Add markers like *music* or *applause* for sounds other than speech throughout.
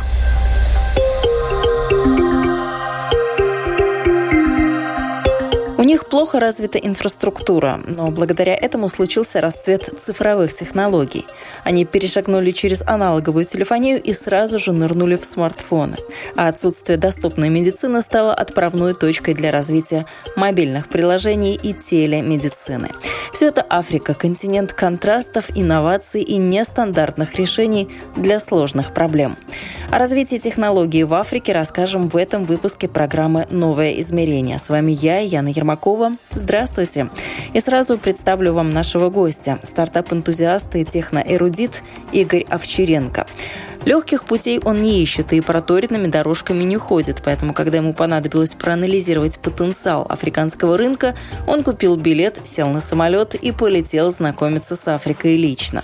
– плохо развита инфраструктура, но благодаря этому случился расцвет цифровых технологий. Они перешагнули через аналоговую телефонию и сразу же нырнули в смартфоны. А отсутствие доступной медицины стало отправной точкой для развития мобильных приложений и телемедицины. Все это Африка, континент контрастов, инноваций и нестандартных решений для сложных проблем. О развитии технологий в Африке расскажем в этом выпуске программы «Новое измерение». С вами я, Яна Ермакова. Здравствуйте. И сразу представлю вам нашего гостя, стартап-энтузиаста и техноэрудит Игорь Овчаренко. Легких путей он не ищет и проторенными дорожками не ходит, поэтому, когда ему понадобилось проанализировать потенциал африканского рынка, он купил билет, сел на самолет и полетел знакомиться с Африкой лично.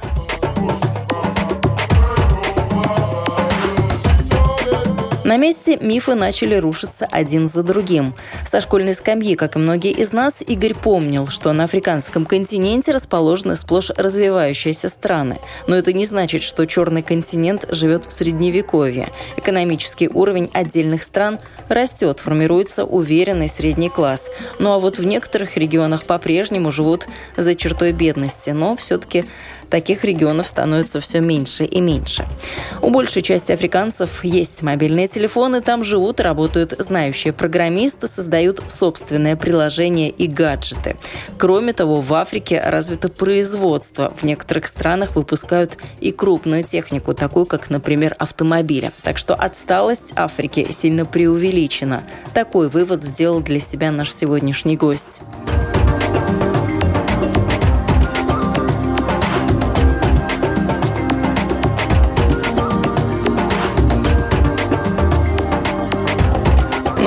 На месте мифы начали рушиться один за другим. Со школьной скамьи, как и многие из нас, Игорь помнил, что на африканском континенте расположены сплошь развивающиеся страны. Но это не значит, что черный континент живет в средневековье. Экономический уровень отдельных стран растет, формируется уверенный средний класс. Ну а вот в некоторых регионах по-прежнему живут за чертой бедности, но все-таки таких регионов становится все меньше и меньше. У большей части африканцев есть мобильные телефоны, там живут и работают знающие программисты, создают собственное приложение и гаджеты. Кроме того, в Африке развито производство. В некоторых странах выпускают и крупную технику, такую как, например, автомобили. Так что отсталость Африки сильно преувеличена. Такой вывод сделал для себя наш сегодняшний гость.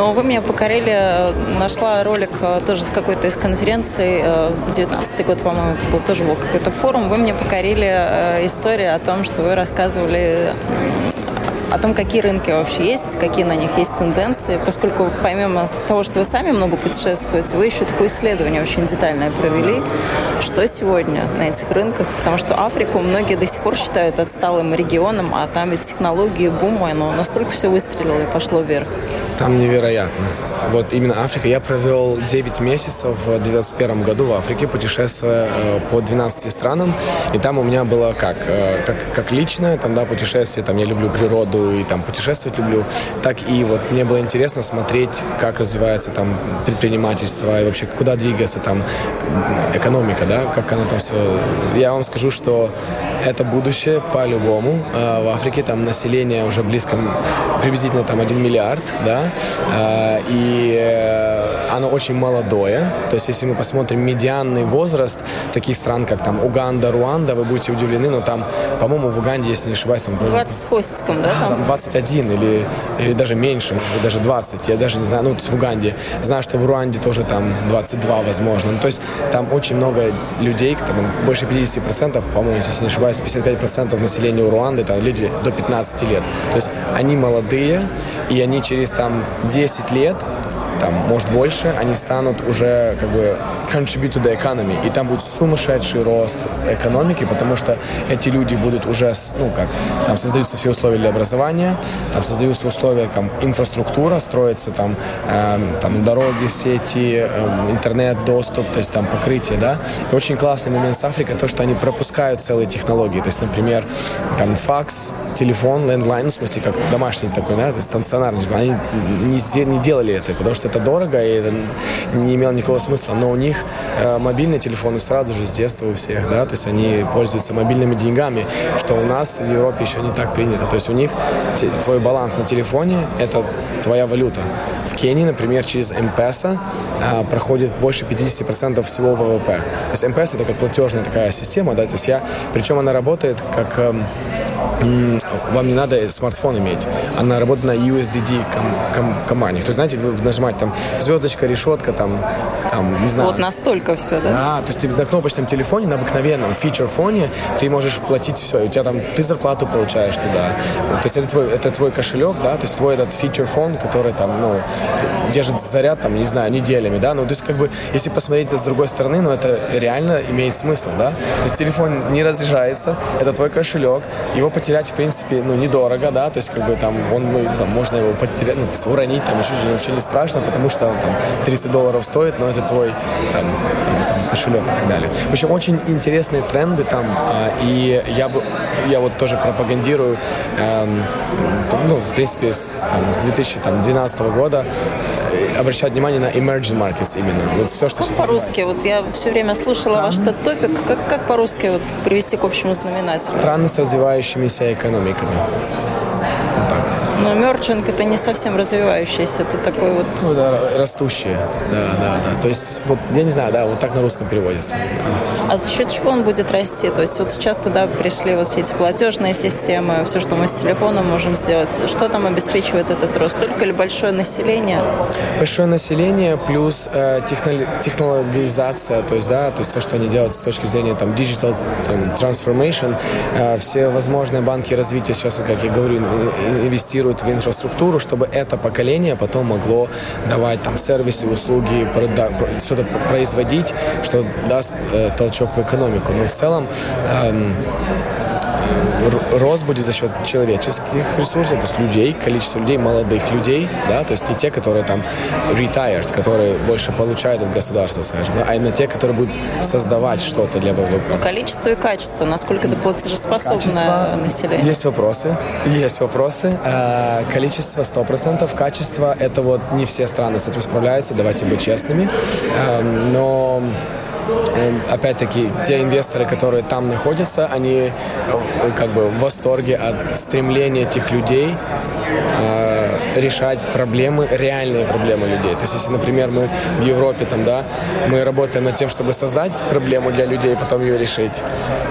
Но вы меня покорили, нашла ролик э, тоже с какой-то из конференций, 19 э, год, по-моему, это был тоже был какой-то форум. Вы мне покорили э, историю о том, что вы рассказывали о том, какие рынки вообще есть, какие на них есть тенденции, поскольку помимо того, что вы сами много путешествуете, вы еще такое исследование очень детальное провели, что сегодня на этих рынках, потому что Африку многие до сих пор считают отсталым регионом, а там ведь технологии, бум, но настолько все выстрелило и пошло вверх. Там невероятно. Вот именно Африка. Я провел 9 месяцев в 2021 году в Африке, путешествуя э, по 12 странам. И там у меня было как, э, как, как личное, там, да, путешествие, там я люблю природу и там путешествовать люблю, так и вот мне было интересно смотреть, как развивается там предпринимательство и вообще куда двигается там экономика, да, как оно там все. Я вам скажу, что это будущее по-любому. Э, в Африке там население уже близко, приблизительно там 1 миллиард, да, и э, оно очень молодое. То есть, если мы посмотрим медианный возраст таких стран, как там Уганда, Руанда, вы будете удивлены, но там, по-моему, в Уганде, если не ошибаюсь, там... 20 с хвостиком, да? Да, там 21 или, или даже меньше, может быть, даже 20. Я даже не знаю, ну, в Уганде. Знаю, что в Руанде тоже там 22, возможно. Ну, то есть, там очень много людей, там больше 50%, по-моему, если не ошибаюсь, 55% населения у Руанды, это люди до 15 лет. То есть, они молодые, и они через там 10 лет там, может, больше, они станут уже как бы contribute to the economy. И там будет сумасшедший рост экономики, потому что эти люди будут уже, ну как, там создаются все условия для образования, там создаются условия, там, инфраструктура, строится там, э, там дороги, сети, э, интернет, доступ, то есть там покрытие, да. И очень классный момент с Африкой, то, что они пропускают целые технологии. То есть, например, там факс, телефон, лендлайн, ну, в смысле, как домашний такой, да, стационарный. Они не, не делали это, потому что это дорого, и это не имело никакого смысла. Но у них э, мобильные телефоны сразу же с детства у всех, да, то есть они пользуются мобильными деньгами, что у нас в Европе еще не так принято. То есть у них твой баланс на телефоне – это твоя валюта. В Кении, например, через МПСа э, проходит больше 50% всего ВВП. То есть МПС – это как платежная такая система, да, то есть я, причем она работает как э, вам не надо смартфон иметь. Она работает на USDD ком, ком, команде. То есть, знаете, вы нажимаете там звездочка, решетка, там, там, не знаю. Вот настолько все, да? Да, то есть ты на кнопочном телефоне, на обыкновенном фичер-фоне ты можешь платить все. И у тебя там, ты зарплату получаешь туда. То есть это твой, это твой кошелек, да, то есть твой этот фичер-фон, который там, ну, держит заряд, там, не знаю, неделями, да, ну, то есть как бы, если посмотреть это с другой стороны, ну, это реально имеет смысл, да. То есть телефон не разряжается, это твой кошелек, его потерять, в принципе, ну, недорого, да, то есть как бы там он, ну, там, можно его потерять, ну, то есть уронить, там, еще вообще не страшно, потому что он там 30 долларов стоит, но это твой, там, там, там кошелек и так далее. В общем, очень интересные тренды там, а, и я бы, я вот тоже пропагандирую, эм, ну, в принципе, с, там, с 2012 года обращать внимание на emerging markets именно. Вот все, что как по-русски? Вот я все время слушала ваш этот топик. Как, как по-русски вот привести к общему знаменателю? Страны с развивающимися экономиками. Но мерчинг это не совсем развивающийся, это такой вот... Ну да, растущее, да, да, да. То есть, вот, я не знаю, да, вот так на русском переводится. Да. А за счет чего он будет расти? То есть вот сейчас туда пришли вот все эти платежные системы, все, что мы с телефоном можем сделать. Что там обеспечивает этот рост? Только ли большое население? Большое население плюс э, технологизация, то есть, да, то есть то, что они делают с точки зрения там digital там, transformation, э, все возможные банки развития сейчас, как я говорю, инвестируют инвестируют в инфраструктуру, чтобы это поколение потом могло давать там сервисы, услуги, что-то производить, что даст э, толчок в экономику. Но в целом эм, рост будет за счет человеческих ресурсов, то есть людей, количество людей, молодых людей, да, то есть не те, которые там retired, которые больше получают от государства, скажем, да, а именно те, которые будут создавать что-то для ВВП. Но количество и качество, насколько это платежеспособное качество, население? Есть вопросы, есть вопросы. А, количество 100%, качество, это вот не все страны с этим справляются, давайте быть честными, но Эм, опять-таки, те инвесторы, которые там находятся, они э, как бы в восторге от стремления этих людей. Э, решать проблемы, реальные проблемы людей. То есть, если, например, мы в Европе, там, да, мы работаем над тем, чтобы создать проблему для людей, потом ее решить,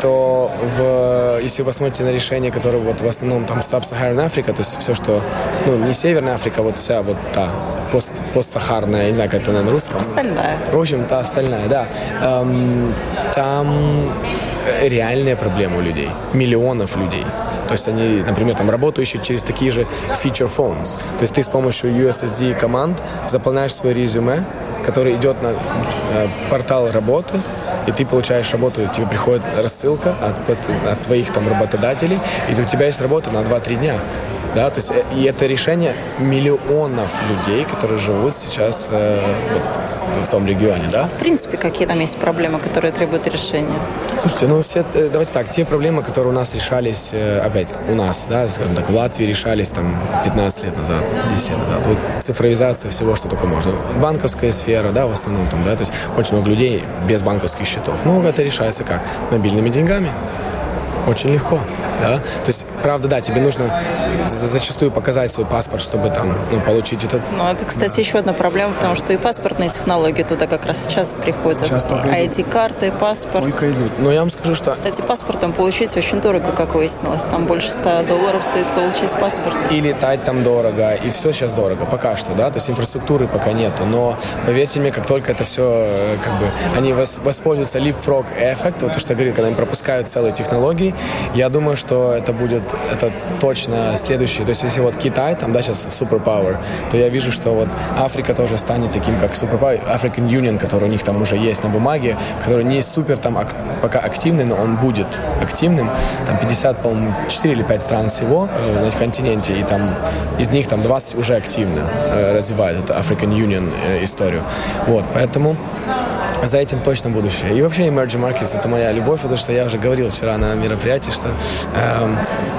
то в, если вы посмотрите на решения, которые вот в основном там Sub-Saharan Africa, то есть все, что, ну, не Северная Африка, вот вся вот та пост, постсахарная, не знаю, как это на русском. Остальная. В общем, та остальная, да. Эм, там реальная проблема у людей, миллионов людей. То есть они, например, там работающие через такие же feature phones. То есть ты с помощью USSD команд заполняешь свое резюме, который идет на э, портал работы, и ты получаешь работу, тебе приходит рассылка от, от, от твоих там работодателей, и у тебя есть работа на 2-3 дня. Да, то есть, э, и это решение миллионов людей, которые живут сейчас э, вот, в том регионе, да? В принципе, какие там есть проблемы, которые требуют решения? Слушайте, ну все, э, давайте так, те проблемы, которые у нас решались, э, опять, у нас, да, скажем так, в Латвии решались там 15 лет назад, 10 лет назад. Вот цифровизация всего, что только можно. Банковская сфера, да, в основном там, да, то есть очень много людей без банковских счетов. Ну, это решается как? Мобильными деньгами. Очень легко, да. То есть Правда, да, тебе нужно зачастую показать свой паспорт, чтобы там ну, получить этот... Ну, это, кстати, да. еще одна проблема, потому что и паспортные технологии туда как раз сейчас приходят. Сейчас ID-карты, паспорт. Только идут. Но я вам скажу, что... Кстати, паспортом получить очень дорого, как выяснилось. Там больше 100 долларов стоит получить паспорт. И летать там дорого, и все сейчас дорого, пока что, да, то есть инфраструктуры пока нету. Но поверьте мне, как только это все, э, как бы, они воспользуются leapfrog эффект, вот то, что я говорю, когда они пропускают целые технологии, я думаю, что это будет это точно следующий. То есть, если вот Китай, там, да, сейчас суперпауэр, то я вижу, что вот Африка тоже станет таким, как суперпауэр. African Union, который у них там уже есть на бумаге, который не супер там ак- пока активный, но он будет активным. Там 50, по-моему, 4 или 5 стран всего э, на континенте, и там из них там 20 уже активно э, развивают эту African Union э, историю. Вот, поэтому за этим точно будущее. И вообще emerging markets это моя любовь, потому что я уже говорил вчера на мероприятии, что э,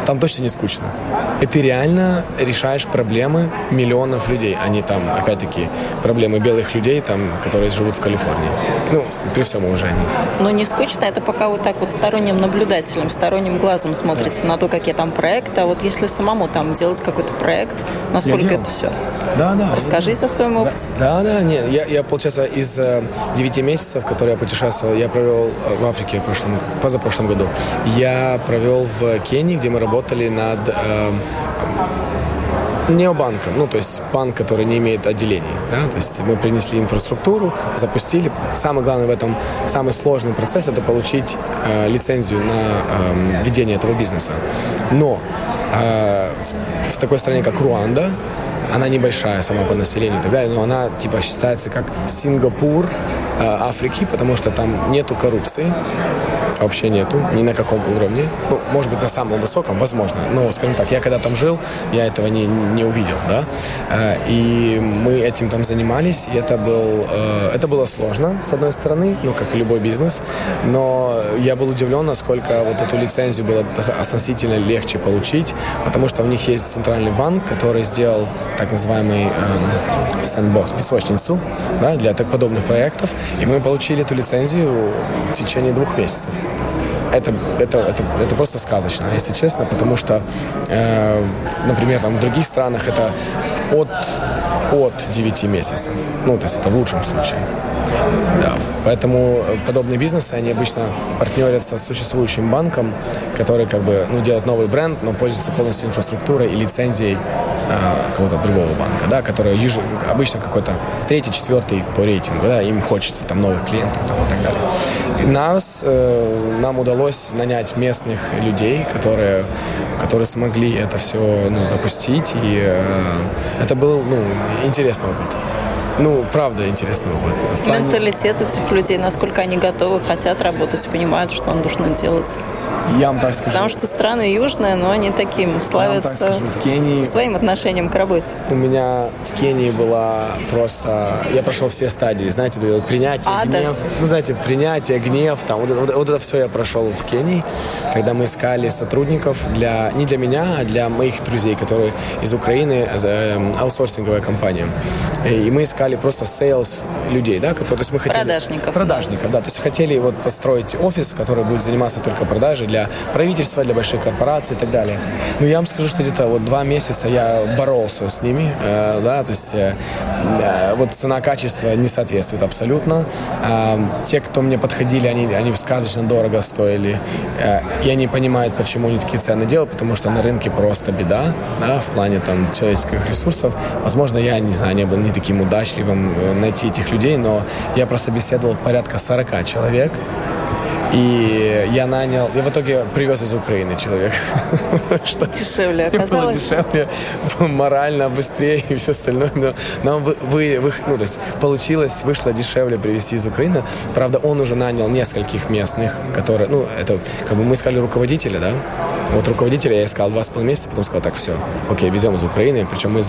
там точно не скучно. И ты реально решаешь проблемы миллионов людей, а не там, опять-таки, проблемы белых людей, там, которые живут в Калифорнии. Ну, при всем уважении. Но не скучно, это пока вот так вот сторонним наблюдателем, сторонним глазом смотрится на то, какие там проекты, а вот если самому там делать какой-то проект, насколько это все? Да, да. Расскажите о своем опыте. Да, да, нет, я, я получается, из э, 9 месяцев, которые я путешествовал, я провел э, в Африке в прошлом, позапрошлом году. Я провел в Кении, где мы работали над э, необанком, ну, то есть банк, который не имеет отделений, да, то есть мы принесли инфраструктуру, запустили. Самое главное в этом, самый сложный процесс – это получить э, лицензию на э, ведение этого бизнеса. Но э, в, в такой стране, как Руанда, она небольшая сама по населению и так далее, но она типа считается как Сингапур э, Африки, потому что там нету коррупции, вообще нету, ни на каком уровне. Ну, может быть, на самом высоком, возможно. Но, скажем так, я когда там жил, я этого не, не увидел, да. Э, и мы этим там занимались, и это, был, э, это было сложно, с одной стороны, ну, как и любой бизнес, но я был удивлен, насколько вот эту лицензию было относительно легче получить, потому что у них есть центральный банк, который сделал так называемый э, sandbox, песочницу, да, для так подобных проектов, и мы получили эту лицензию в течение двух месяцев это, это, это, это просто сказочно, если честно, потому что, э, например, там, в других странах это от, от 9 месяцев. Ну, то есть это в лучшем случае. Да. Поэтому подобные бизнесы, они обычно партнерятся с существующим банком, который как бы ну, делает новый бренд, но пользуется полностью инфраструктурой и лицензией э, какого-то другого банка, да, который обычно какой-то третий, четвертый по рейтингу, да, им хочется там новых клиентов там, и так далее. И нас, э, нам удалось нанять местных людей, которые, которые смогли это все ну, запустить, и э, это был ну, интересный опыт. Ну, правда, интересный опыт. Плане... Менталитет этих людей, насколько они готовы, хотят работать, понимают, что нужно делать. Я вам так скажу. Потому что страны южные, но они таким славятся скажу, в Кении, своим отношением к работе. У меня в Кении была просто... Я прошел все стадии, знаете, вот принятие, а, гнев. Да. Ну, знаете, принятие, гнев, там, вот, вот, вот это все я прошел в Кении, когда мы искали сотрудников для... Не для меня, а для моих друзей, которые из Украины, э, аутсорсинговая компания. И мы искали просто sales людей, да. То есть мы хотели... Продажников. Продажников, да. То есть хотели вот построить офис, который будет заниматься только продажей для правительства, для больших корпораций и так далее. Но я вам скажу, что где-то вот два месяца я боролся с ними, э, да, то есть э, э вот цена-качество не соответствует абсолютно. Э, те, кто мне подходили, они, они сказочно дорого стоили, э, и они понимают, почему они такие цены делают, потому что на рынке просто беда, да, в плане там человеческих ресурсов. Возможно, я, не знаю, не был не таким удачливым э, найти этих людей, но я прособеседовал порядка 40 человек, и я нанял, я в итоге привез из Украины человека. *laughs* Что дешевле оказалось? дешевле, морально, быстрее и все остальное. Но нам вы, вы, вы, ну, то есть получилось, вышло дешевле привезти из Украины. Правда, он уже нанял нескольких местных, которые, ну, это, как бы мы искали руководителя, да? Вот руководителя я искал два с половиной месяца, потом сказал, так, все, окей, везем из Украины. Причем мы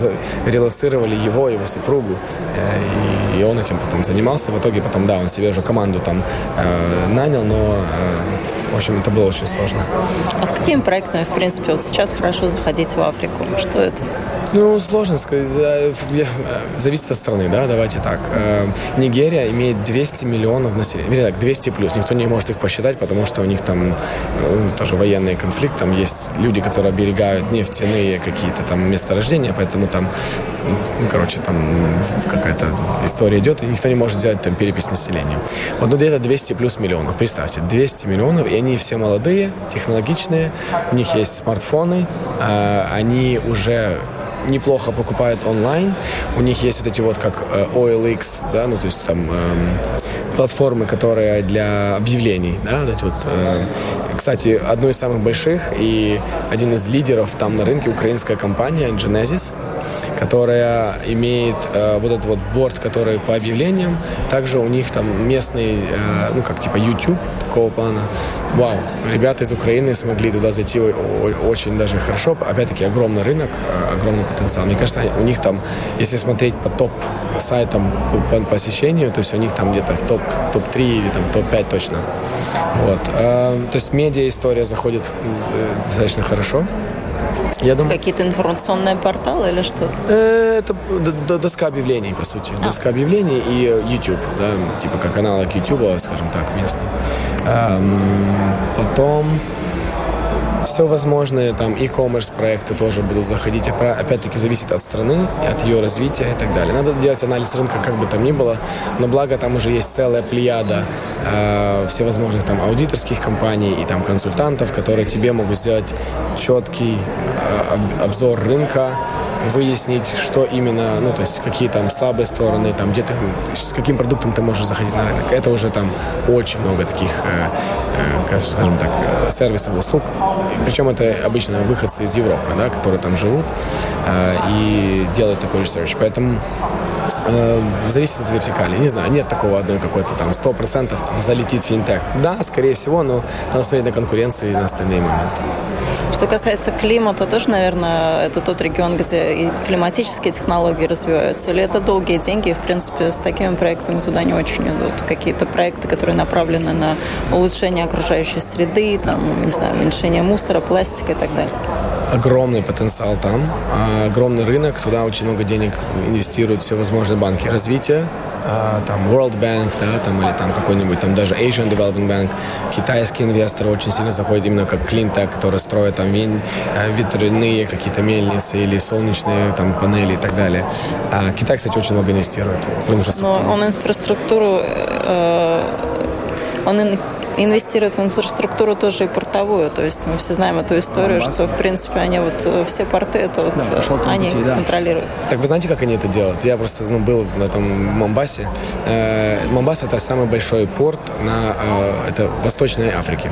релацировали его, его супругу, э, и, и он этим потом занимался. В итоге потом, да, он себе уже команду там э, нанял, но 晚 в общем, это было очень сложно. А с какими проектами, в принципе, вот сейчас хорошо заходить в Африку? Что это? Ну, сложно сказать. Зависит от страны, да, давайте так. Э, Нигерия имеет 200 миллионов населения. Вернее, так, 200 плюс. Никто не может их посчитать, потому что у них там э, тоже военный конфликт. Там есть люди, которые оберегают нефтяные какие-то там месторождения, поэтому там, ну, короче, там какая-то история идет, и никто не может сделать там перепись населения. Вот ну, где-то 200 плюс миллионов. Представьте, 200 миллионов, и они все молодые, технологичные, у них есть смартфоны, э, они уже неплохо покупают онлайн. У них есть вот эти вот как э, OLX, да, ну то есть там эм, платформы, которые для объявлений, да, вот эти вот. Э, кстати, одной из самых больших и один из лидеров там на рынке украинская компания Genesis которая имеет э, вот этот вот борт, который по объявлениям. Также у них там местный, э, ну как типа YouTube такого плана. Вау, ребята из Украины смогли туда зайти очень даже хорошо. Опять-таки огромный рынок, э, огромный потенциал. Мне кажется, у них там, если смотреть по топ сайтам по посещению, то есть у них там где-то в топ, топ-3 или там в топ-5 точно. Вот. Э, то есть медиа история заходит э, достаточно хорошо. Я думаю... Какие-то информационные порталы или что? Э, это доска объявлений, по сути. А. Доска объявлений и YouTube, да, типа как аналог YouTube, скажем так, местный. Потом все возможные там e-commerce проекты тоже будут заходить. Опять-таки зависит от страны, от ее развития и так далее. Надо делать анализ рынка как бы там ни было, но благо там уже есть целая плеяда э, всевозможных там аудиторских компаний и там консультантов, которые тебе могут сделать четкий э, обзор рынка, выяснить, что именно, ну, то есть какие там слабые стороны, там, где ты, с каким продуктом ты можешь заходить на рынок. Это уже там очень много таких, э, э, скажем так, э, сервисов, услуг. Причем это обычно выходцы из Европы, да, которые там живут э, и делают такой research. Поэтому э, зависит от вертикали. Не знаю, нет такого одной какой-то там 100% там залетит финтех. Да, скорее всего, но надо смотреть на конкуренцию и на остальные моменты. Что касается климата, тоже, наверное, это тот регион, где и климатические технологии развиваются. Или это долгие деньги, и, в принципе, с такими проектами туда не очень идут. Какие-то проекты, которые направлены на улучшение окружающей среды, там, не знаю, уменьшение мусора, пластика и так далее огромный потенциал там, а, огромный рынок, туда очень много денег инвестируют все возможные банки развития, а, там World Bank, да, там или там какой-нибудь там даже Asian Development Bank, китайские инвесторы очень сильно заходят именно как Cleantech, которые строят там э, ветряные какие-то мельницы или солнечные там панели и так далее. А Китай, кстати, очень много инвестирует в инфраструктуру. Но он инфраструктуру э, он инвестирует в инфраструктуру тоже и портовую. То есть мы все знаем эту историю, Мамбаса. что, в принципе, они вот э, все порты, это вот да, они пути, да. контролируют. Так вы знаете, как они это делают? Я просто ну, был в этом Мамбасе. Э, Мамбас – это самый большой порт на э, это Восточной Африке.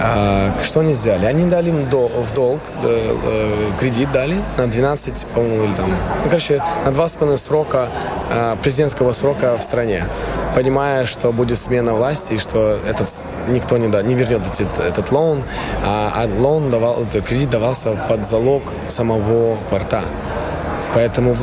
Э, что они сделали? Они дали им до, в долг, э, кредит дали на 12, по-моему, или там, ну, короче, на 2,5 срока, э, президентского срока в стране понимая, что будет смена власти и что этот никто не, да, не вернет этот, этот лоун, а, а лоун давал, кредит давался под залог самого порта. Поэтому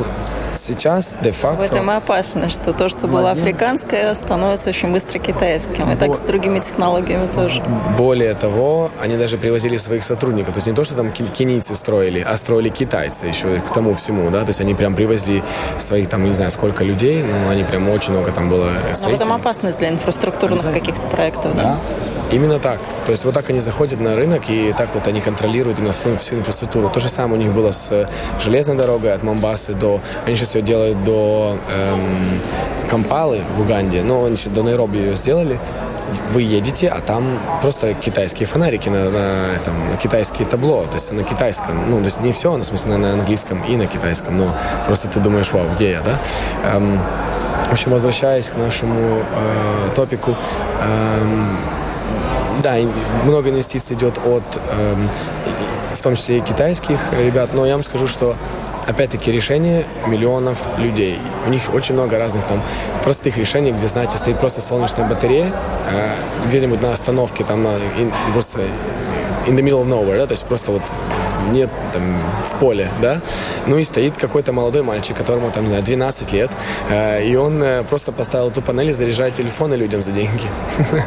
сейчас де-факто... В этом и опасно, что то, что было африканское, становится очень быстро китайским. И так с другими технологиями тоже. Более того, они даже привозили своих сотрудников. То есть не то, что там кенийцы строили, а строили китайцы еще к тому всему, да. То есть они прям привозили своих там, не знаю, сколько людей, но они прям очень много там было строителей. Но в этом опасность для инфраструктурных каких-то проектов, да? да? Именно так. То есть вот так они заходят на рынок, и так вот они контролируют всю, всю инфраструктуру. То же самое у них было с э, железной дорогой от Момбасы до... Они сейчас ее делают до эм, Кампалы в Уганде, но они сейчас до Найроби ее сделали вы едете, а там просто китайские фонарики на, на, этом, на китайские табло, то есть на китайском. Ну, то есть не все, но в смысле на, на английском и на китайском, но просто ты думаешь, вау, где я, да? Эм, в общем, возвращаясь к нашему э, топику, эм, да, много инвестиций идет от, эм, в том числе и китайских ребят, но я вам скажу, что опять-таки решение миллионов людей. У них очень много разных там простых решений, где, знаете, стоит просто солнечная батарея, э, где-нибудь на остановке, там просто in the middle of nowhere, да, то есть просто вот нет там в поле, да, ну и стоит какой-то молодой мальчик, которому там, не знаю, 12 лет, э, и он э, просто поставил эту панель и заряжает телефоны людям за деньги. *laughs*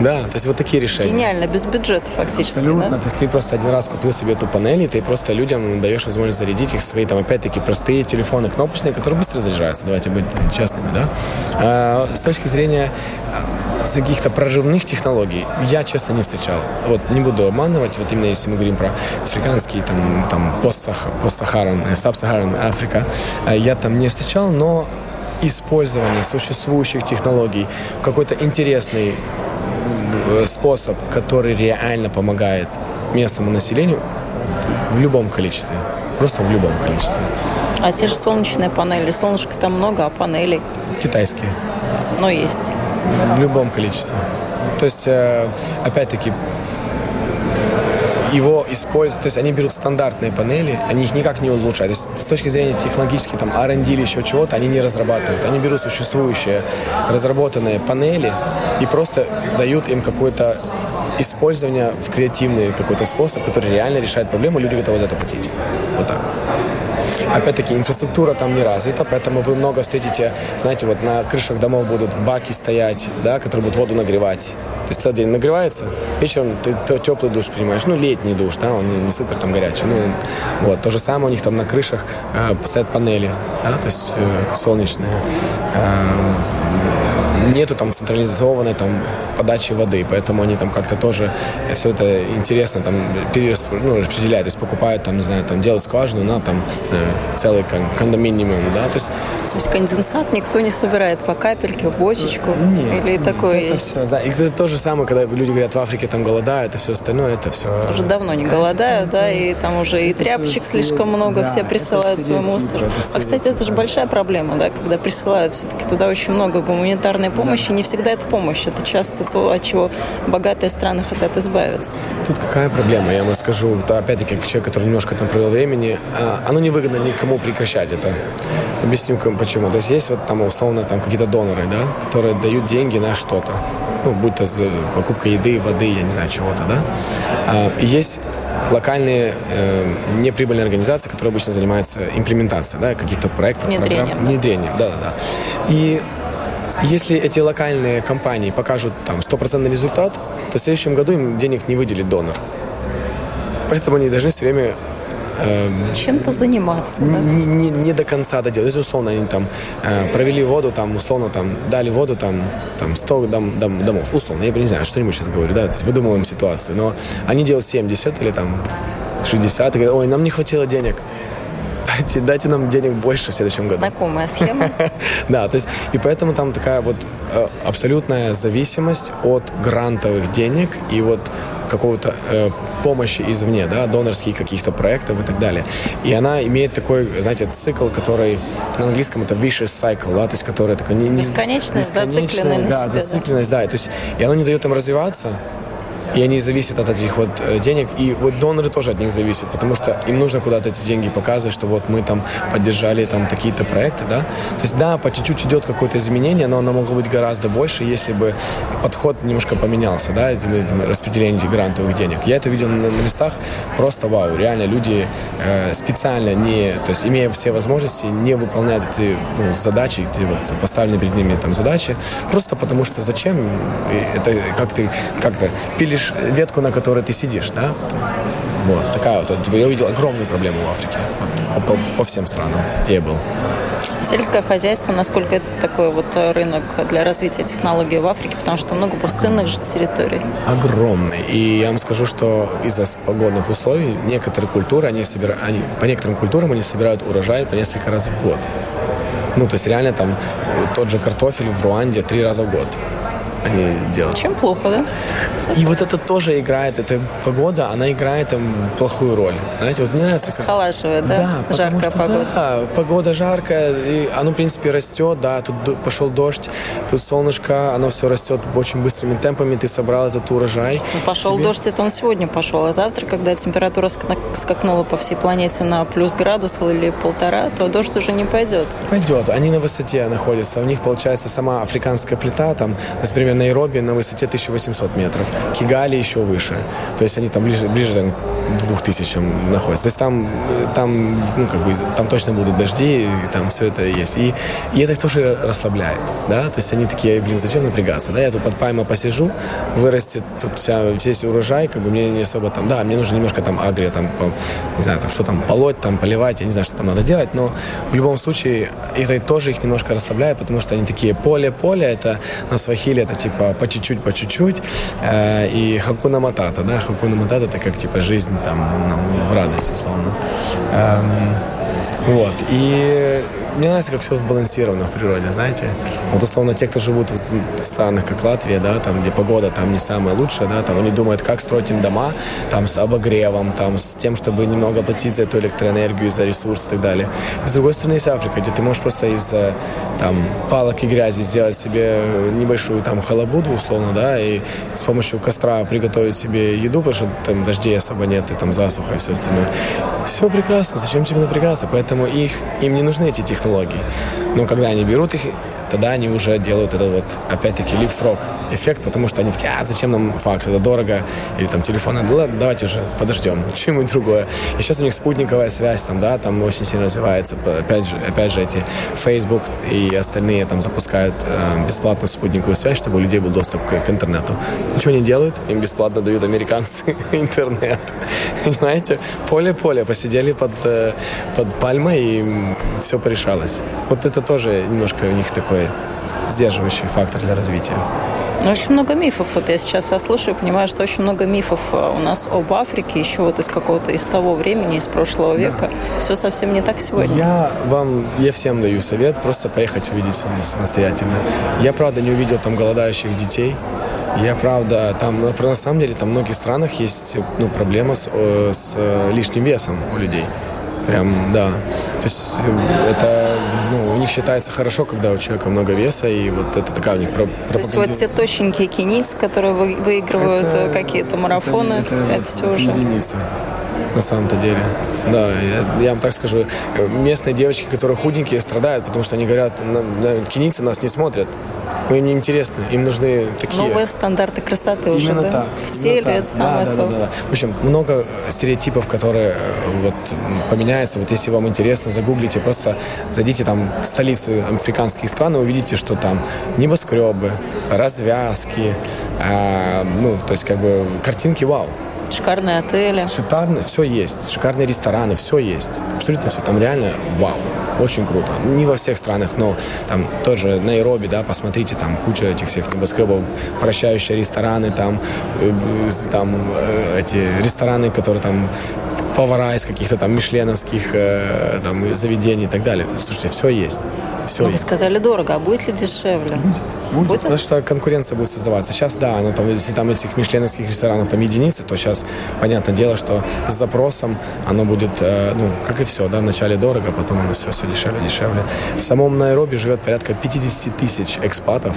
Да, то есть вот такие решения. Гениально, без бюджета фактически, Абсолютно, то есть ты просто один раз купил себе эту панель, и ты просто людям даешь возможность зарядить их свои, там, опять-таки, простые телефоны кнопочные, которые быстро заряжаются, давайте быть честными, да. А, с точки зрения каких-то прорывных технологий я, честно, не встречал. Вот не буду обманывать, вот именно если мы говорим про африканские, там, там постсах, постсахаран, э, сабсахаран Африка, э, я там не встречал, но использование существующих технологий, какой-то интересный э, способ, который реально помогает местному населению в любом количестве. Просто в любом количестве. А те же солнечные панели. Солнышка там много, а панелей? Китайские. Но есть. В любом количестве. То есть, э, опять-таки, его используют, то есть они берут стандартные панели, они их никак не улучшают. То есть с точки зрения технологической, там, R&D или еще чего-то, они не разрабатывают. Они берут существующие разработанные панели и просто дают им какое-то использование в креативный какой-то способ, который реально решает проблему, люди готовы за это платить. Вот так. Опять-таки, инфраструктура там не развита, поэтому вы много встретите, знаете, вот на крышах домов будут баки стоять, да, которые будут воду нагревать. То есть целый день нагревается, вечером ты то теплый душ принимаешь, ну, летний душ, да, он не, не супер там горячий. Ну, вот, то же самое у них там на крышах э, стоят панели, да, то есть э, солнечные. Э, нету там централизованной там подачи воды, поэтому они там как-то тоже все это интересно там перерасп... ну, распределяют, то есть покупают там, не знаю, там делают скважину на там, знаю, целый кондоминиум, да, то есть... То есть конденсат никто не собирает по капельке в бочечку? Нет. Или такое это есть? Все, да, и это то же самое, когда люди говорят, в Африке там голодают, и все остальное, это все... Уже давно не голодают, да, и там уже и тряпочек слишком много, да, все присылают свой мусор. А, кстати, это же большая проблема, да, когда присылают все-таки туда очень много гуманитарной помощи, не всегда это помощь, это часто то, от чего богатые страны хотят избавиться. Тут какая проблема, я вам расскажу. Да, опять-таки, как человек, который немножко там провел времени, а, оно невыгодно никому прекращать это. Объясню почему. То есть есть вот там условно там какие-то доноры, да, которые дают деньги на что-то. Ну, будь то покупка еды, воды, я не знаю, чего-то, да. А, есть локальные э, неприбыльные организации, которые обычно занимаются имплементацией да, каких-то проектов, внедрением, программ. Да. Внедрением, да-да-да. И если эти локальные компании покажут там стопроцентный результат, то в следующем году им денег не выделит донор. Поэтому они должны все время э, чем-то заниматься. Да? Не, не, не до конца доделать. Есть, условно, они там э, провели воду, там, условно, там, дали воду, там, там 100 дом, дом, домов. Условно, я не знаю, что-нибудь сейчас говорю, да, то есть выдумываем ситуацию. Но они делают 70 или там 60 и говорят, ой, нам не хватило денег дайте, дайте нам денег больше в следующем году. Знакомая схема. *laughs* да, то есть, и поэтому там такая вот э, абсолютная зависимость от грантовых денег и вот какого-то э, помощи извне, да, донорских каких-то проектов и так далее. И она имеет такой, знаете, цикл, который на английском это vicious cycle, да, то есть который такой... Не, не, бесконечность, зацикленность да, себе, зацикленность, да. да. То есть, и она не дает им развиваться, и они зависят от этих вот э, денег. И вот доноры тоже от них зависят, потому что им нужно куда-то эти деньги показывать, что вот мы там поддержали там такие-то проекты, да. То есть да, по чуть-чуть идет какое-то изменение, но оно могло быть гораздо больше, если бы подход немножко поменялся, да, распределение этих грантовых денег. Я это видел на, местах, просто вау, реально люди э, специально не, то есть имея все возможности, не выполняют эти ну, задачи, эти вот поставленные перед ними там задачи, просто потому что зачем это как ты как-то пилишь видишь ветку, на которой ты сидишь, да? Вот, такая вот. Типа, я увидел огромную проблему в Африке. По, по, по всем странам, где я был. Сельское хозяйство, насколько это такой вот рынок для развития технологий в Африке, потому что много пустынных же территорий. Огромный. И я вам скажу, что из-за погодных условий некоторые культуры, они собирают, они, по некоторым культурам они собирают урожай по несколько раз в год. Ну, то есть реально там тот же картофель в Руанде три раза в год они делают. Чем плохо, да? И вот это тоже играет, эта погода, она играет там плохую роль. Знаете, вот мне нравится... Расхолаживает, да? Да, жаркая что, погода. Да, погода жаркая, и оно, в принципе, растет, да, тут пошел дождь, тут солнышко, оно все растет очень быстрыми темпами, ты собрал этот урожай. Ну, пошел Тебе... дождь, это он сегодня пошел, а завтра, когда температура скакнула по всей планете на плюс градус или полтора, то дождь уже не пойдет. Пойдет, они на высоте находятся, у них, получается, сама африканская плита, там, например, Найроби на высоте 1800 метров, Кигали еще выше. То есть они там ближе, ближе там, к 2000 находятся. То есть там, там, ну, как бы, там точно будут дожди, и там все это есть. И, и это их тоже расслабляет, да, то есть они такие, блин, зачем напрягаться, да, я тут под пальмой посижу, вырастет тут вся, весь урожай, как бы мне не особо там, да, мне нужно немножко там агрия, там, по, не знаю, там, что там, полоть, там, поливать, я не знаю, что там надо делать, но в любом случае это тоже их немножко расслабляет, потому что они такие поле-поле, это на свахиле, это типа по чуть-чуть, по чуть-чуть. Э, и хакуна матата, да, хакуна матата это как типа жизнь там ну, в радость, условно. Эм, вот. И мне нравится, как все сбалансировано в природе, знаете. Вот условно те, кто живут в странах, как Латвия, да, там, где погода там не самая лучшая, да, там они думают, как строить им дома, там, с обогревом, там, с тем, чтобы немного платить за эту электроэнергию, за ресурсы и так далее. И с другой стороны есть Африка, где ты можешь просто из э, там, палок и грязи сделать себе небольшую там халабуду, условно, да, и с помощью костра приготовить себе еду, потому что там дождей особо нет, и там засуха и все остальное. Все прекрасно, зачем тебе напрягаться? Поэтому их, им не нужны эти технологии технологий. Но когда они берут их тогда они уже делают этот вот, опять-таки, липфрог эффект, потому что они такие, а зачем нам факс, это дорого, или там телефон, ну давайте уже подождем, *laughs* чем-нибудь другое. И сейчас у них спутниковая связь там, да, там очень сильно развивается, опять же, опять же эти Facebook и остальные там запускают э, бесплатную спутниковую связь, чтобы у людей был доступ к, к интернету. Ничего не делают, им бесплатно дают американцы *laughs* интернет. Понимаете? Поле-поле, посидели под, э, под пальмой и все порешалось. Вот это тоже немножко у них такой сдерживающий фактор для развития. Ну, очень много мифов. Вот я сейчас вас слушаю и понимаю, что очень много мифов э, у нас об Африке, еще вот из какого-то, из того времени, из прошлого века. Да. Все совсем не так сегодня. Я вам, я всем даю совет просто поехать увидеть самостоятельно. Я, правда, не увидел там голодающих детей. Я, правда, там, на самом деле, там в многих странах есть ну, проблема с, с э, лишним весом у людей. Прям, да. То есть э, это, них считается хорошо, когда у человека много веса, и вот это такая у них про То есть вот те тощенькие кеницы, которые вы, выигрывают это, какие-то марафоны, это, это, это все уже... Единицы на самом-то деле. Да, я, я вам так скажу, местные девочки, которые худенькие, страдают, потому что они говорят, на, на кеницы нас не смотрят. Но им не интересно, им нужны такие... Новые стандарты красоты уже, Именно да? Так. В теле так. это самое да, то. Да, да, да. В общем, много стереотипов, которые э, вот поменяются. Вот если вам интересно, загуглите, просто зайдите там в столицы африканских стран и увидите, что там небоскребы, развязки, э, ну, то есть как бы картинки вау. Шикарные отели. Шикарно, все есть. Шикарные рестораны, все есть. Абсолютно все. Там реально вау. Очень круто. Не во всех странах, но там тоже Найроби, да, посмотрите, там куча этих всех небоскребов, вращающие рестораны, там, э, там э, эти рестораны, которые там повара из каких-то там мишленовских э, там, заведений и так далее. Слушайте, все есть. Все Но есть. вы сказали дорого, а будет ли дешевле? Будет. будет. будет? Потому что конкуренция будет создаваться. Сейчас, да, ну, там, если там этих мишленовских ресторанов там единицы, то сейчас, понятное дело, что с запросом оно будет, э, ну, как и все, да, вначале дорого, потом оно все, все дешевле, дешевле. В самом Найроби живет порядка 50 тысяч экспатов,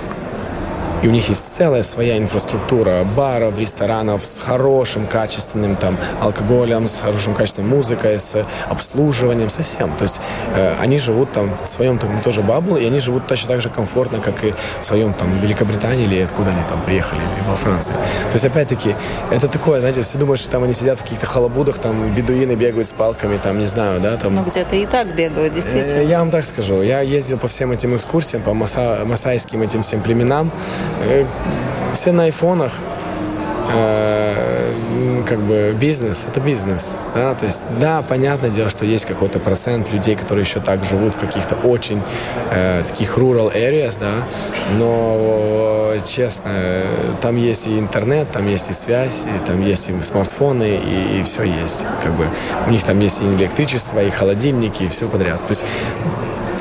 и у них есть целая своя инфраструктура баров, ресторанов с хорошим качественным там алкоголем, с хорошим качественной музыкой, с обслуживанием, совсем. То есть э, они живут там в своем там тоже бабл, и они живут точно так же комфортно, как и в своем там Великобритании или откуда они там приехали, или во Франции. То есть опять-таки это такое, знаете, все думают, что там они сидят в каких-то халабудах, там бедуины бегают с палками, там не знаю, да, там. Ну где-то и так бегают, действительно. Э, я вам так скажу, я ездил по всем этим экскурсиям, по маса масайским этим всем племенам. Э, все на айфонах, э, как бы бизнес, это бизнес, да, то есть, да, понятное дело, что есть какой-то процент людей, которые еще так живут в каких-то очень э, таких rural areas, да, но, честно, там есть и интернет, там есть и связь, и там есть и смартфоны, и, и все есть, как бы, у них там есть и электричество, и холодильники, и все подряд, то есть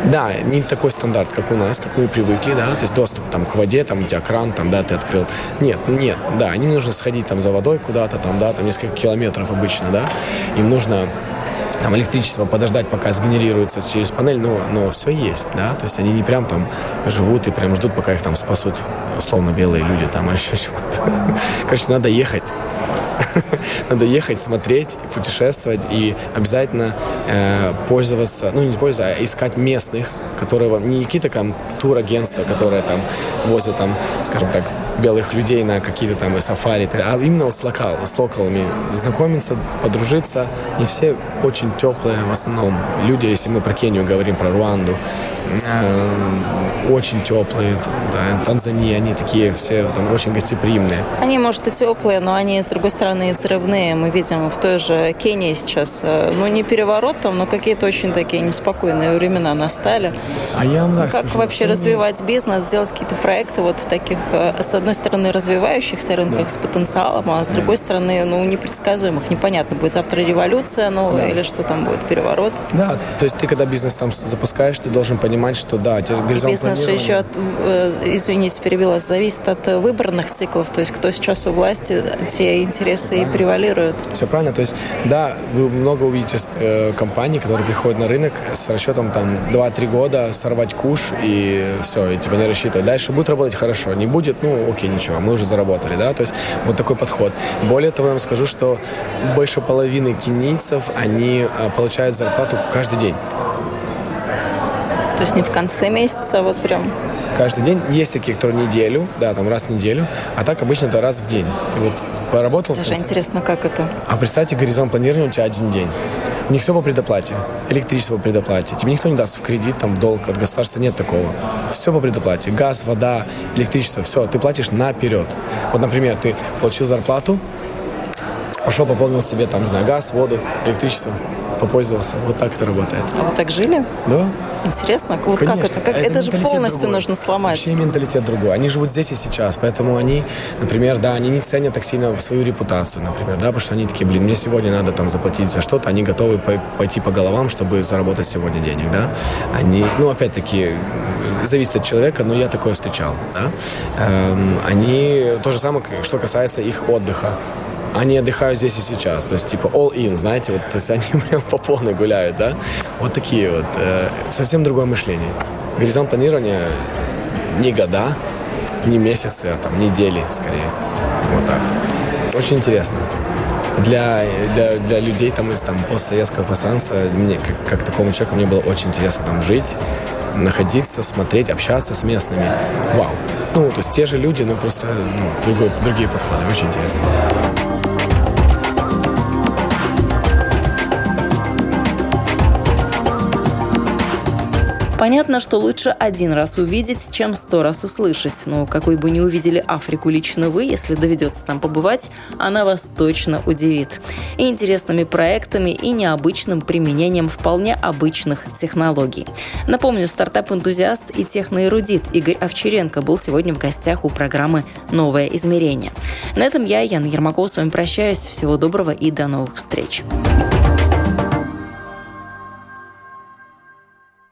да, не такой стандарт, как у нас, как мы привыкли, да, то есть доступ там к воде, там у тебя кран, там, да, ты открыл. Нет, нет, да, им нужно сходить там за водой куда-то, там, да, там несколько километров обычно, да, им нужно там электричество подождать, пока сгенерируется через панель, но, но все есть, да, то есть они не прям там живут и прям ждут, пока их там спасут условно белые люди там *laughs* еще чего-то. Короче, надо ехать *laughs* Надо ехать, смотреть, путешествовать и обязательно э, пользоваться, ну не пользоваться, а искать местных, которые вам, не какие-то там турагентства, которые там возят там, скажем так, белых людей на какие-то там сафари, а именно с, локал, с локалами знакомиться, подружиться. Не все очень теплые в основном люди, если мы про Кению говорим, про Руанду, э, очень теплые, да, Танзания, они такие все там очень гостеприимные. Они, может, и теплые, но они, с другой стороны, и взрывные. Мы видим в той же Кении сейчас, э, ну, не переворот там, но какие-то очень такие неспокойные времена настали. А я вам так Как скажу, вообще развивать бизнес, сделать какие-то проекты вот в таких, э, с одной стороны, развивающихся рынках да. с потенциалом, а с другой да. стороны, ну, непредсказуемых. Непонятно, будет завтра революция новая да. или что там будет, переворот. Да, то есть ты, когда бизнес там запускаешь, ты должен понимать, что да, горизонт Бизнес же еще, от, э, извините, перебила, зависит от выборных циклов, то есть кто сейчас у власти, те интересы и превалируют. Все правильно, то есть да, вы много увидите э, компаний, которые приходят на рынок с расчетом там 2-3 года сорвать куш и все, и типа не рассчитывать. Дальше будет работать хорошо, не будет, ну окей, ничего, мы уже заработали, да, то есть вот такой подход. Более того, я вам скажу, что больше половины кенийцев, они э, получают зарплату каждый день. То есть не в конце месяца, а вот прям... каждый день. Есть такие, которые неделю, да, там раз в неделю, а так обычно это раз в день. Ты вот поработал. Даже интересно, как это? А представьте, горизонт планирования у тебя один день. У них все по предоплате. Электричество по предоплате. Тебе никто не даст в кредит, там, в долг. От государства нет такого. Все по предоплате. Газ, вода, электричество, все. Ты платишь наперед. Вот, например, ты получил зарплату, пошел, пополнил себе, там, не знаю, газ, воду, электричество, попользовался. Вот так это работает. А вы так жили? Да. Интересно, вот Конечно. как это? Как, это, это же полностью другой. нужно сломать. Вообще менталитет другой. Они живут здесь и сейчас, поэтому они, например, да, они не ценят так сильно свою репутацию, например, да, потому что они такие, блин, мне сегодня надо там заплатить за что-то, они готовы пойти по головам, чтобы заработать сегодня денег, да. Они, ну, опять-таки, зависит от человека, но я такое встречал, да. Эм, они, то же самое, что касается их отдыха они отдыхают здесь и сейчас. То есть, типа, all in, знаете, вот, то есть они *laughs* прям по полной гуляют, да? Вот такие вот. Э, совсем другое мышление. Горизонт планирования не года, не месяцы, а там недели, скорее. Вот так. Очень интересно. Для, для, для людей там из там, постсоветского пространства, мне, как, как такому человеку, мне было очень интересно там жить, находиться, смотреть, общаться с местными. Вау. Ну, то есть те же люди, но просто ну, другой, другие подходы. Очень интересно. Понятно, что лучше один раз увидеть, чем сто раз услышать. Но какой бы ни увидели Африку лично вы, если доведется там побывать, она вас точно удивит. И интересными проектами, и необычным применением вполне обычных технологий. Напомню, стартап-энтузиаст и техноэрудит Игорь Овчаренко был сегодня в гостях у программы «Новое измерение». На этом я, Яна Ермакова, с вами прощаюсь. Всего доброго и до новых встреч. Thank